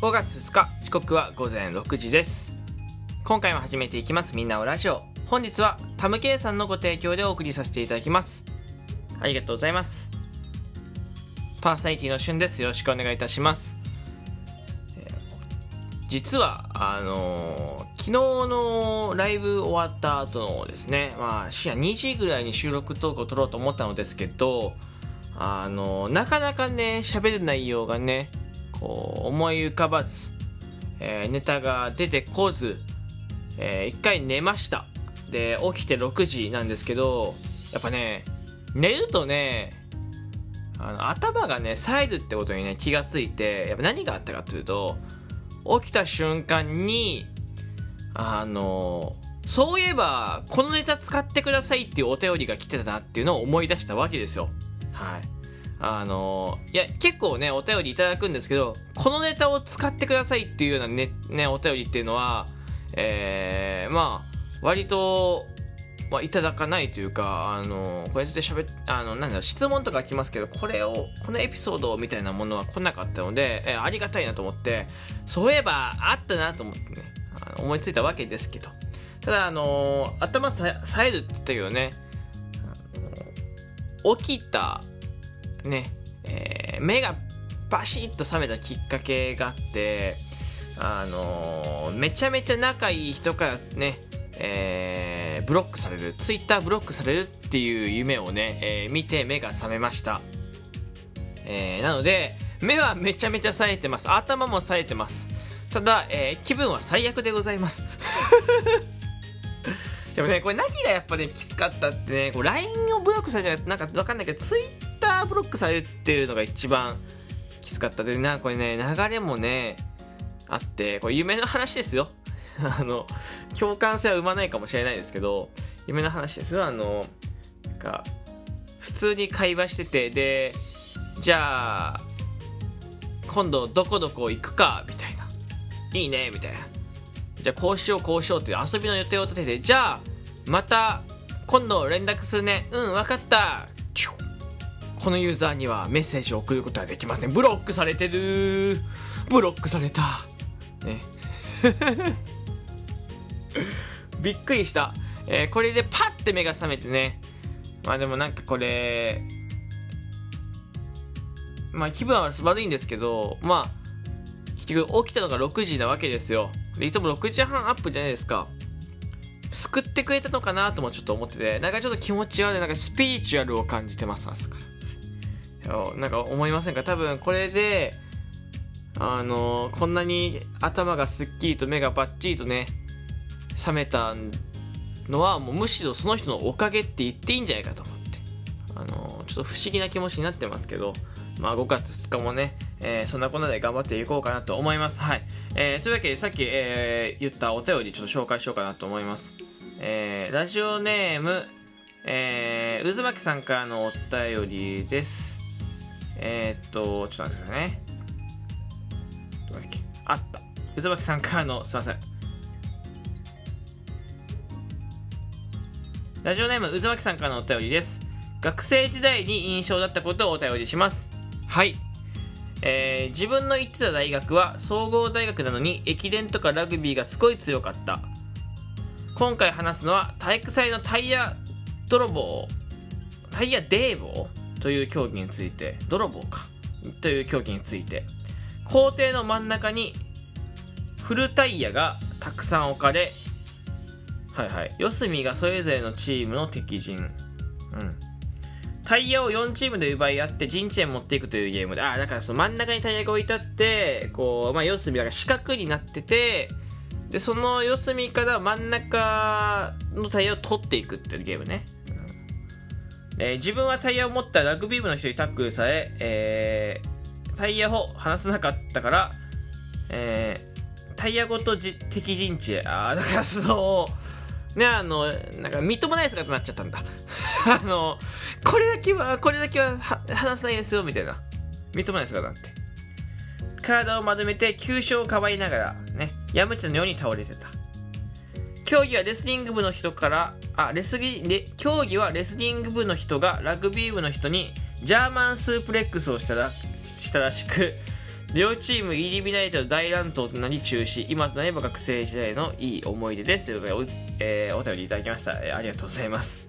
5月2日時刻は午前6時です。今回も始めていきますみんなおラジオ。本日はタムケイさんのご提供でお送りさせていただきます。ありがとうございます。パーソナリティのしゅんです。よろしくお願いいたします。実はあのー昨日のライブ終わった後のですねまあ深夜2時ぐらいに収録トークを撮ろうと思ったのですけどあのなかなかね喋る内容がね思い浮かばず、えーネタが出てこず、えー一回寝ました。で起きて6時なんですけどやっぱね寝るとねあの頭がね冴えるってことにね気がついてやっぱ何があったかというと起きた瞬間にあのそういえばこのネタ使ってくださいっていうお便りが来てたなっていうのを思い出したわけですよ。はい。あのいや結構ねお便りいただくんですけどこのネタを使ってくださいっていうようなねねお便りっていうのはえー、まあ割とまあ、いただかないというか、あの、これで喋っ、あの、なんだろう、質問とか来ますけど、これを、このエピソードみたいなものは来なかったので、えーありがたいなと思って、そういえば、あったなと思ってね、あの思いついたわけですけど。ただ、あの頭さ冴えるって言ったけどね、起きた、ね、えー目がバシッと覚めたきっかけがあって、あのめちゃめちゃ仲いい人からね、えーブロックされる、ツイッターブロックされるっていう夢をね、えー見て目が覚めました。えーなので、目はめちゃめちゃ冴えてます。頭も冴えてます。ただ、えー気分は最悪でございます。でもね、これ何がやっぱね、きつかったってね、LINE をブロックされちゃうなんかわかんないけど、ツイッブロックされるっていうのが一番きつかったで、な、これね、流れもね、あって、これ夢の話ですよ。あの、共感性は生まないかもしれないですけど、夢の話ですよ。あの、なんか、普通に会話してて、で、じゃあ、今度どこどこ行くか、みたいな。いいね、みたいな。じゃあこうしようこうしようっていう遊びの予定を立てて、じゃあ、また、今度連絡するね。うん、わかった。このユーザーにはメッセージを送ることはできません。ブロックされてるブロックされた。ね。びっくりした。えーこれでパッて目が覚めてね。まあでもなんかこれ、まあ気分は悪いんですけど、まあ、結局起きたのが6時なわけですよ。で、いつも6時半アップじゃないですか。救ってくれたのかなともちょっと思ってて、なんかちょっと気持ち悪い、なんかスピリチュアルを感じてます、朝から。なんか思いませんか？多分これで、あのこんなに頭がすっきりと目がバッチリとね、覚めたのはもうむしろその人のおかげって言っていいんじゃないかと思って、あのちょっと不思議な気持ちになってますけど、まあ5月2日もね、えーそんなこんなで頑張っていこうかなと思います。はい。えーというわけでさっき、えー言ったお便りちょっと紹介しようかなと思います。えーラジオネーム、えー、渦巻さんからのお便りです。えーっと、ちょっと待ってくださいね。あった。渦巻さんからの、すいません。ラジオネーム渦巻さんからのお便りです。学生時代に印象だったことをお便りします。はい。えー自分の行ってた大学は総合大学なのに駅伝とかラグビーがすごい強かった。今回話すのは体育祭のタイヤ泥棒、タイヤデーボという競技について、泥棒か。という競技について。校庭の真ん中にフルタイヤがたくさん置かれ、はいはい。四隅がそれぞれのチームの敵陣。うん。タイヤを4チームで奪い合って陣地へ持っていくというゲームで、ああ、だからその真ん中にタイヤが置いてあって、こう、まあ四隅が四角になってて、で、その四隅から真ん中のタイヤを取っていくっていうゲームね。えー自分はタイヤを持ったラグビー部の人にタックルされ、えータイヤを離さなかったから、えータイヤごとじ敵陣地へ、あーだからその、ね、あの、なんか、みっともない姿になっちゃったんだ。あの、これだけは、これだけはは話さないですよ、みたいな。みっともない姿になって。体を丸めて急所をかばいながら、ね、ヤムチのように倒れてた。競技はレスリング部の人から、あ、レスリ、レ競技はレスリング部の人がラグビー部の人にジャーマンスープレックスをしたらしたらしく、両チーム入り乱れての大乱闘となり中止。今となれば学生時代のいい思い出です。ということでお,、えー、お便りいただきました、えー、ありがとうございます。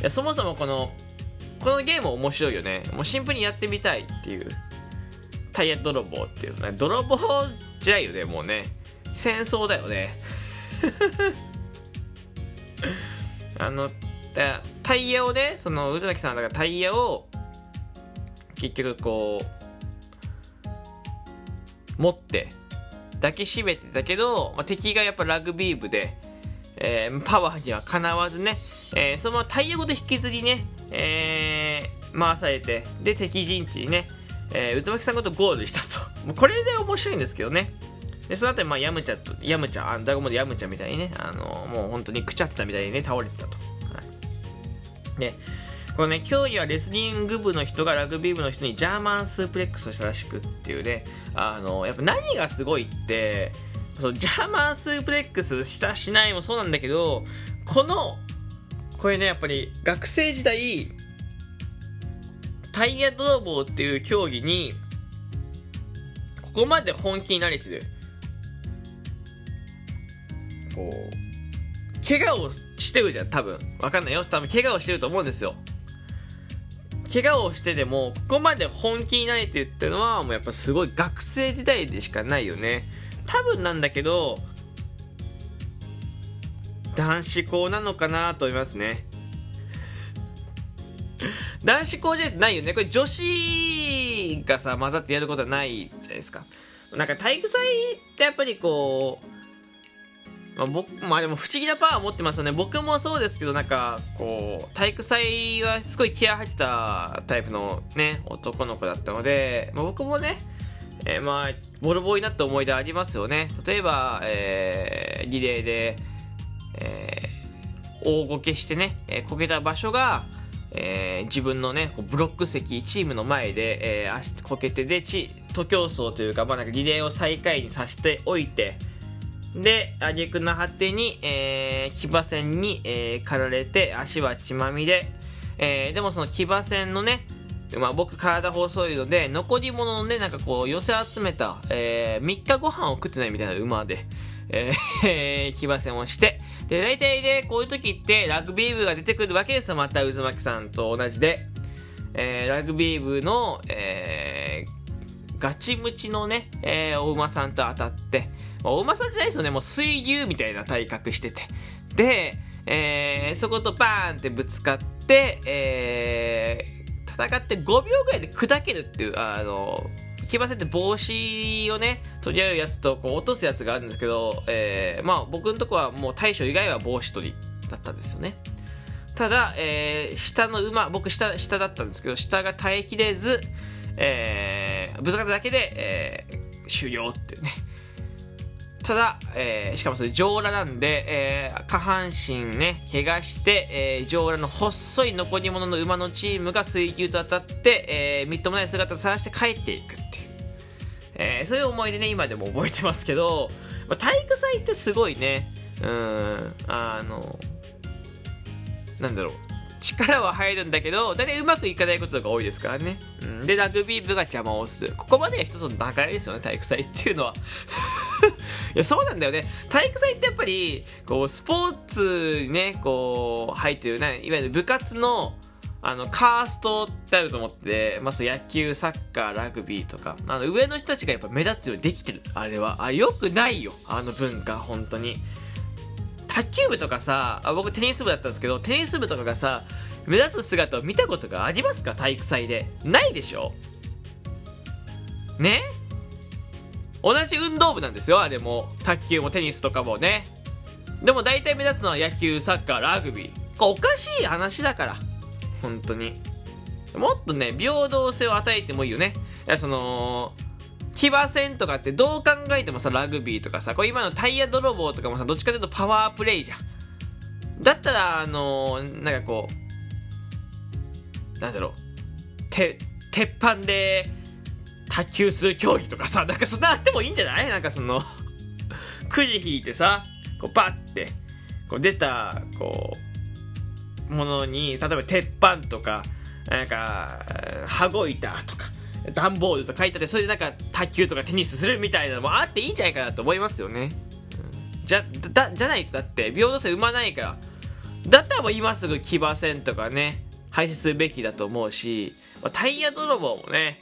いやそもそもこのこのゲーム面白いよね。もうシンプルにやってみたいっていう。タイヤ泥棒っていうね。泥棒じゃないよねもうね。戦争だよね。あのタイヤをねその渦巻さんだからタイヤを結局こう持って抱きしめてたけど、まあ、敵がやっぱラグビー部で、えー、パワーにはかなわずね、えー、そのままタイヤごと引きずりね、えー、回されてで敵陣地にね、えー、渦巻さんごとゴールしたと。もうこれで面白いんですけどね。でその後まあヤムチャとヤムチャあダゴモでヤムチャみたいにねあのもう本当にくちゃってたみたいにね倒れてたと、はい、でこのね、競技はレスリング部の人がラグビー部の人にジャーマンスープレックスをしたらしくっていうね、あの、やっぱ何がすごいって、そのジャーマンスープレックスしたしないもそうなんだけど、この、これね、やっぱり学生時代、タイヤ泥棒っていう競技に、ここまで本気になれてる。こう、怪我をしてるじゃん、多分。わかんないよ。多分怪我をしてると思うんですよ。怪我をしてでも、ここまで本気になれてるってのは、もうやっぱすごい学生時代でしかないよね。多分なんだけど、男子校なのかなと思いますね。男子校じゃないよね。これ女子がさ、混ざってやることはないじゃないですか。なんか体育祭ってやっぱりこう、まあ、僕、まあでも不思議なパワーを持ってますよね。僕もそうですけど、なんか、こう、体育祭はすごい気合入ってたタイプのね、男の子だったので、まあ、僕もね、えー、まあ、ボロボロになった思い出ありますよね。例えば、えー、リレーで、えー、大ごけしてね、えー、こけた場所が、えー、自分のね、ブロック席、チームの前で、えー、足こけてで、ち、徒競走というか、まあなんかリレーを最下位にさせておいて、で、挙句の果てに、えー、騎馬戦に、えー、駆られて、足は血まみれ。えー、でもその騎馬戦のね、まあ僕体細いので、残り物のね、なんかこう、寄せ集めた、えー、3日ご飯を食ってないみたいな馬で、えー、騎馬戦をして、で、大体で、こういう時って、ラグビー部が出てくるわけですよ。また、渦巻さんと同じで。えー、ラグビー部の、えー、ガチムチのね、えー、お馬さんと当たって、お馬さんじゃないですよね、もう水牛みたいな体格してて。で、えー、そことバーンってぶつかって、えー、戦って5秒ぐらいで砕けるっていう、あの、騎馬戦って帽子をね、取り合うやつとこう落とすやつがあるんですけど、えー、まあ僕のとこはもう大将以外は帽子取りだったんですよね。ただ、えー、下の馬、僕下、下だったんですけど、下が耐えきれず、えー、ぶつかっただけで、えー、終了っていうね。ただ、えー、しかもそれ上裸なんで、えー、下半身ね、怪我して、えー、上裸の細い残り物の馬のチームが水球と当たって、えー、みっともない姿を探して帰っていくっていう。えー、そういう思い出ね、今でも覚えてますけど、まあ、体育祭ってすごいね、うん、あの、なんだろう、力は入るんだけど、大体うまくいかないことが多いですからね。うん、で、ラグビー部が邪魔をする。ここまでが一つの流れですよね、体育祭っていうのは。いや、そうなんだよね。体育祭ってやっぱり、こう、スポーツにね、こう、入ってる、ね、いわゆる部活の、あの、カーストってあると思って、まず野球、サッカー、ラグビーとか、あの、上の人たちがやっぱ目立つようにできてる。あれは。あ、よくないよ。あの文化、本当に。卓球部とかさあ僕テニス部だったんですけどテニス部とかがさ目立つ姿を見たことがありますか？体育祭で。ないでしょ？ね？同じ運動部なんですよあれも。卓球もテニスとかもね。でも大体目立つのは野球サッカーラグビー。これおかしい話だから。本当に。もっとね平等性を与えてもいいよね。いやその騎馬戦とかってどう考えてもさ、ラグビーとかさ、これ今のタイヤ泥棒とかもさ、どっちかというとパワープレイじゃん。だったら、あのー、なんかこう、なんだろう、て、鉄板で卓球する競技とかさ、なんかそんなあってもいいんじゃない？なんかそのくじ引いてさ、こうバッて、こう出た、こう、ものに、例えば鉄板とか、なんか、羽子板とか、段ボールと書いてあってそれでなんか卓球とかテニスするみたいなのもあっていいんじゃないかなと思いますよね、うん、じゃだじゃないとだって平等性生まないからだったらもう今すぐ騎馬戦とかね廃止するべきだと思うし、まあ、タイヤ泥棒もね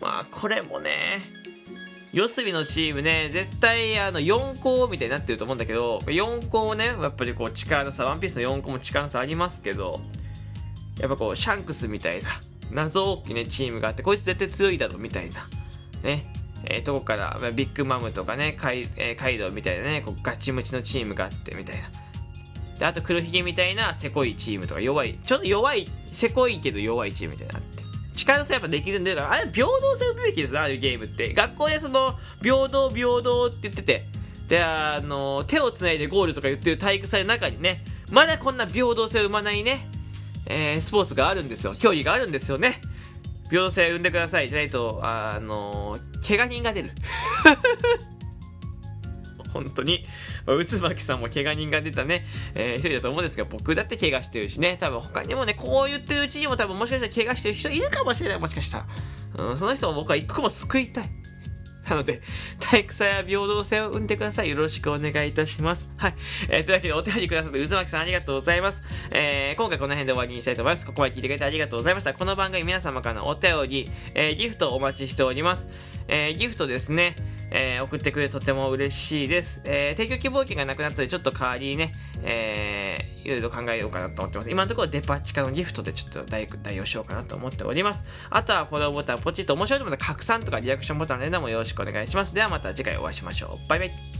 まあこれもね四隅のチームね、絶対あの4校みたいになってると思うんだけど、4校ね、やっぱりこう力の差、ワンピースの4校も力の差ありますけど、やっぱこう、シャンクスみたいな、謎大きいね、チームがあって、こいつ絶対強いだろ、みたいな、ね、えー、とこから、ビッグマムとかね、カイ,、えー、カイドウみたいなね、こうガチムチのチームがあって、みたいな。で、あと黒ひげみたいな、せこいチームとか弱い、ちょっと弱い、せこいけど弱いチームみたいなって。力の差やっぱできるんで、あれ平等性をべきですああいうゲームって。学校でその、平等平等って言ってて、で、あの、手を繋いでゴールとか言ってる体育祭の中にね、まだこんな平等性を生まないね、えー、スポーツがあるんですよ。競技があるんですよね。平等性を生んでください。じゃないと、あの、怪我人が出る。本当に、まあ、渦巻さんも怪我人が出たね、えー、一人だと思うんですが、僕だって怪我してるしね、多分他にもね、こう言ってるうちにも多分もしかしたら怪我してる人いるかもしれない、もしかしたら。うん、その人を僕は一個も救いたい。なので、体育差や平等性を生んでください。よろしくお願いいたします。はい。えー、というわけで、お手振りくださって渦巻さんありがとうございます。えー、今回この辺で終わりにしたいと思います。ここまで聞いてくれてありがとうございました。この番組皆様からのお便り、えー、ギフトお待ちしております。えー、ギフトですね。えー、送ってくれとても嬉しいです。えー、提供希望権がなくなったので、ちょっと代わりにね、えー、いろいろ考えようかなと思ってます。今のところデパ地下のギフトでちょっと代代用しようかなと思っております。あとはフォローボタンポチッと面白いと思ったら拡散とかリアクションボタンの連打もよろしくお願いします。ではまた次回お会いしましょう。バイバイ。